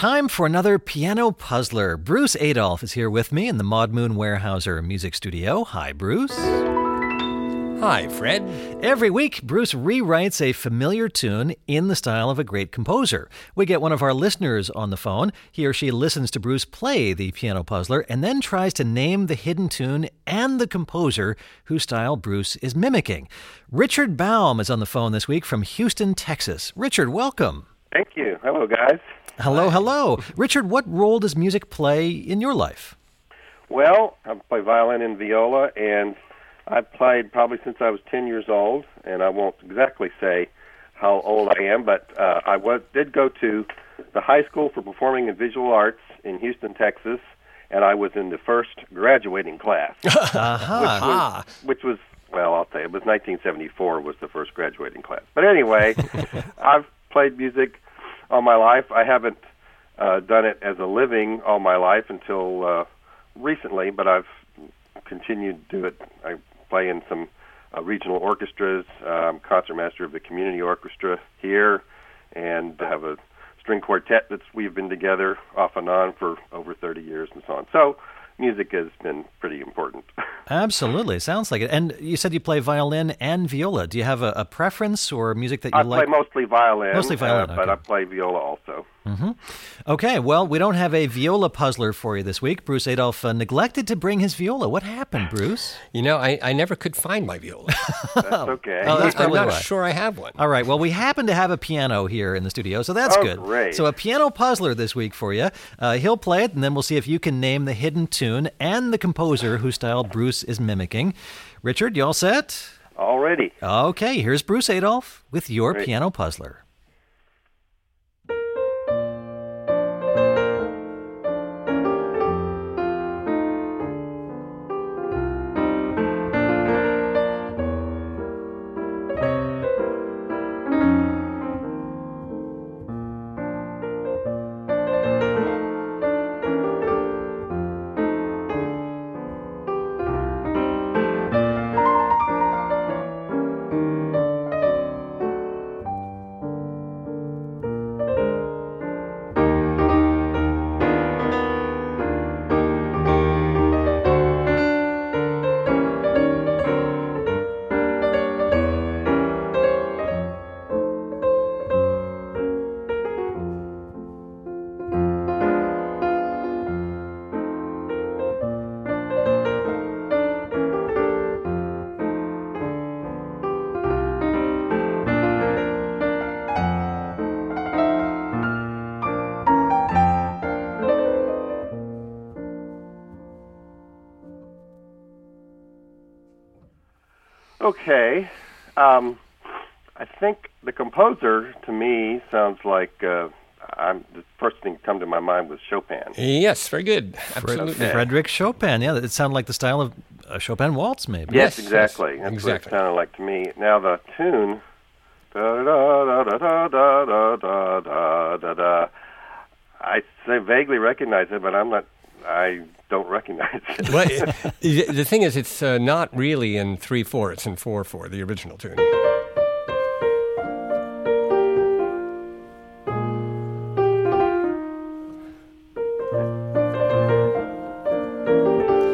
Time for another piano puzzler. Bruce Adolphe is here with me in the Maud Moon Weyerhaeuser Music Studio. Hi, Bruce. Hi, Fred. Every week, Bruce rewrites a familiar tune in the style of a great composer. We get one of our listeners on the phone. He or she listens to Bruce play the piano puzzler and then tries to name the hidden tune and the composer whose style Bruce is mimicking. Richard Baum is on the phone this week from Houston, Texas. Richard, welcome. Thank you. Hello, guys. Hello, hello. Richard, what role does music play in your life? Well, I play violin and viola, and I've played probably since I was 10 years old, and I won't exactly say how old I am, but uh, I was, did go to the High School for Performing and Visual Arts in Houston, Texas, and I was in the first graduating class, uh-huh. which, was, which was, well, I'll tell you, it was 1974 was the first graduating class. But anyway, I've played music all my life. I haven't uh, done it as a living all my life until uh, recently, but I've continued to do it. I play in some uh, regional orchestras. I'm concertmaster of the community orchestra here, and have a string quartet that's we've been together off and on for over 30 years and so on. So music has been pretty important. Absolutely, sounds like it. And you said you play violin and viola. Do you have a, a preference or music that you I like? I play mostly violin, Mostly violin, uh, but. I play viola also. Mm-hmm. Okay, well, we don't have a viola puzzler for you this week. Bruce Adolphe uh, neglected to bring his viola. What happened, Bruce? You know, I, I never could find my viola. That's okay. Oh, that's I'm not why. sure I have one. All right, well, we happen to have a piano here in the studio, so that's Oh, good. great. So, a piano puzzler this week for you. Uh, he'll play it, and then we'll see if you can name the hidden tune and the composer whose style Bruce is mimicking. Richard, you all set? Already. Okay, here's Bruce Adolphe with your Great. piano puzzler. Okay. Um, I think the composer to me sounds like uh, I'm the first thing that come to my mind was Chopin. Yes, very good. Fred- Absolutely. Frederick Chopin. Yeah, it sounded like the style of a Chopin waltz, maybe. Yes, Yes, exactly. yes, That's exactly. what it sounded like to me. Now the tune. Da da da da da da da da da da da. I say vaguely recognize it, but I'm not. I don't recognize it. well, it- the thing is, it's uh, not really in 3 4, it's in 4 4, the original tune.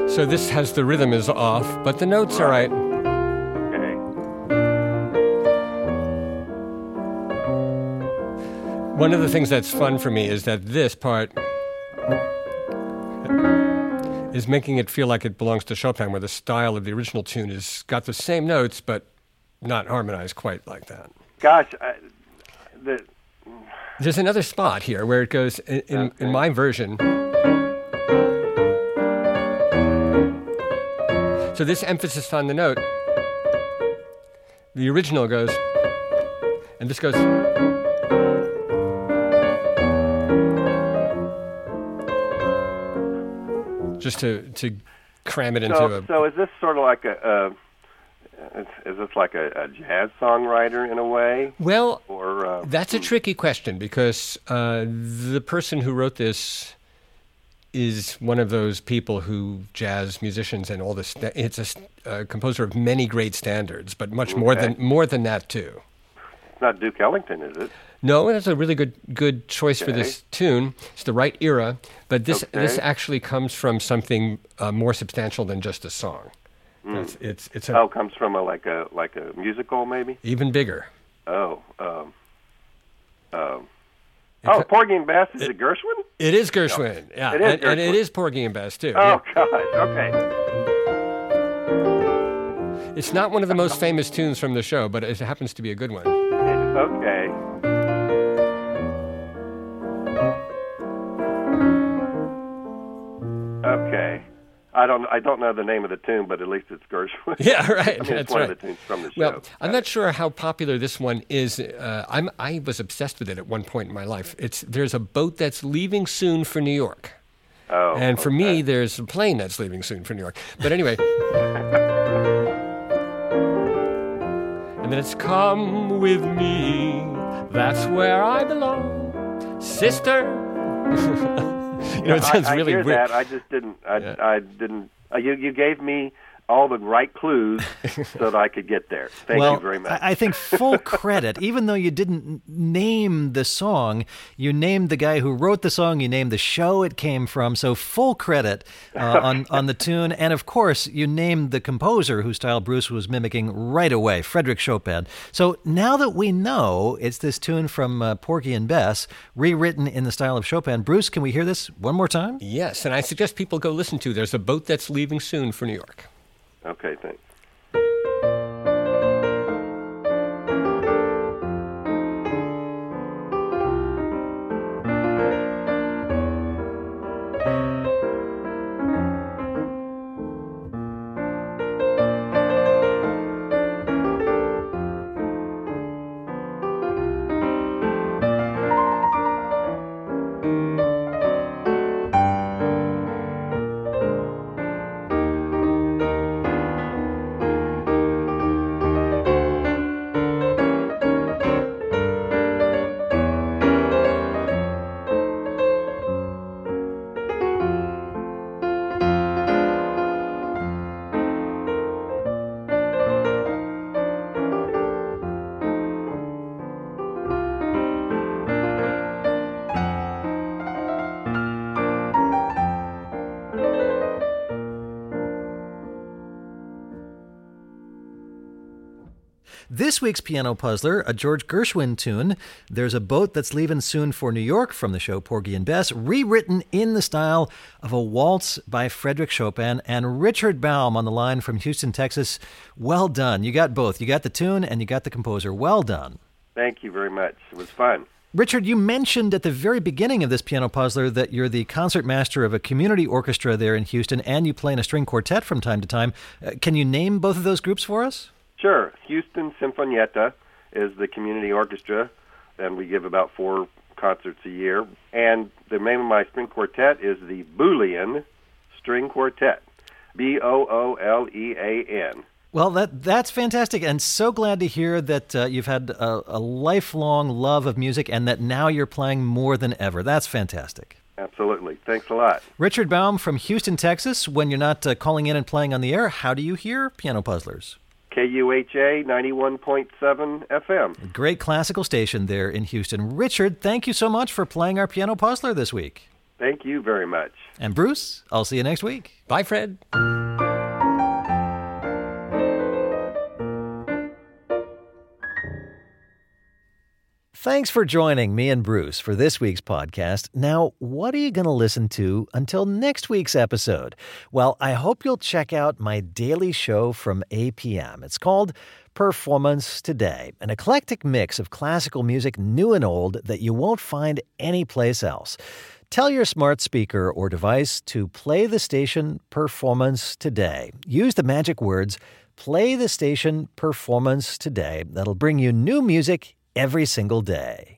So this has the rhythm is off, but the notes are right. Okay. One of the things that's fun for me is that this part is making it feel like it belongs to Chopin, where the style of the original tune has got the same notes, but not harmonized quite like that. Gosh, I, the There's another spot here where it goes in, in, in my version. So this emphasis on the note, the original goes, and this goes. Just to, to cram it into so, a. so is this sort of like a, a is, is this like a, a jazz songwriter in a way, Well, or uh, That's a tricky question because uh, the person who wrote this is one of those people who jazz musicians and all this. It's a composer of many great standards, but much more than more than that too. it's not Duke Ellington, is it? No, that's a really good good choice for this tune. It's the right era, but this this actually comes from something uh, more substantial than just a song. It's it's, it's a, Oh, comes from a like a like a musical maybe. even bigger. Oh, um, um, oh, Porgy and Bess is it Gershwin? It is Gershwin, yeah, It is and, and it Gershwin. is Porgy and Bess too. Oh yeah. gosh, okay. It's not one of the most famous tunes from the show, but it happens to be a good one. Okay. Okay. Don't I don't know the name of the tune, but at least it's Gershwin. Yeah, right. I mean, it's That's one right. of the tunes from the show. Well, I'm not sure how popular this one is. Uh, I'm I was obsessed with it at one point in my life. It's there's a boat that's leaving soon for New York, oh, and for okay. me, there's a plane that's leaving soon for New York. But anyway. And then it's come with me, that's where I belong, sister. You know, it sounds I, I really hear weird. that. I just didn't. I, Yeah. I didn't. Uh, you you gave me all the right clues so that I could get there. Thank well, you very much. I, I think full credit, even though you didn't name the song, you named the guy who wrote the song, you named the show it came from. So full credit uh, on, on the tune. And of course, you named the composer whose style Bruce was mimicking right away, Frederick Chopin. So now that we know it's this tune from uh, Porgy and Bess, rewritten in the style of Chopin, Bruce, can we hear this one more time? Yes, and I suggest people go listen to. There's a boat that's leaving soon for New York. Okay, thanks. This week's piano puzzler, a George Gershwin tune. There's a boat that's leaving soon for New York from the show Porgy and Bess, rewritten in the style of a waltz by Frederick Chopin and Richard Baum on the line from Houston, Texas. Well done. You got both. You got the tune and you got the composer. Well done. Thank you very much. It was fun. Richard, you mentioned at the very beginning of this piano puzzler that you're the concert master of a community orchestra there in Houston and you play in a string quartet from time to time. Uh, can you name both of those groups for us? Sure. Houston Sinfonietta is the community orchestra, and we give about four concerts a year. And the name of my string quartet is the Boolean String Quartet. B O O L E A N. Well, that that's fantastic, and so glad to hear that uh, you've had a, a lifelong love of music, and that now you're playing more than ever. That's fantastic. Absolutely. Thanks a lot. Richard Baum from Houston, Texas. When you're not uh, calling in and playing on the air, how do you hear Piano Puzzlers? KUHA 91.7 FM. Great classical station there in Houston. Richard, thank you so much for playing our Piano Puzzler this week. Thank you very much. And Bruce, I'll see you next week. Bye, Fred. Thanks for joining me and Bruce for this week's podcast. Now, what are you going to listen to until next week's episode? Well, I hope you'll check out my daily show from APM. It's called Performance Today, an eclectic mix of classical music, new and old, that you won't find anyplace else. Tell your smart speaker or device to play the station Performance Today. Use the magic words play the station Performance Today. That'll bring you new music every single day.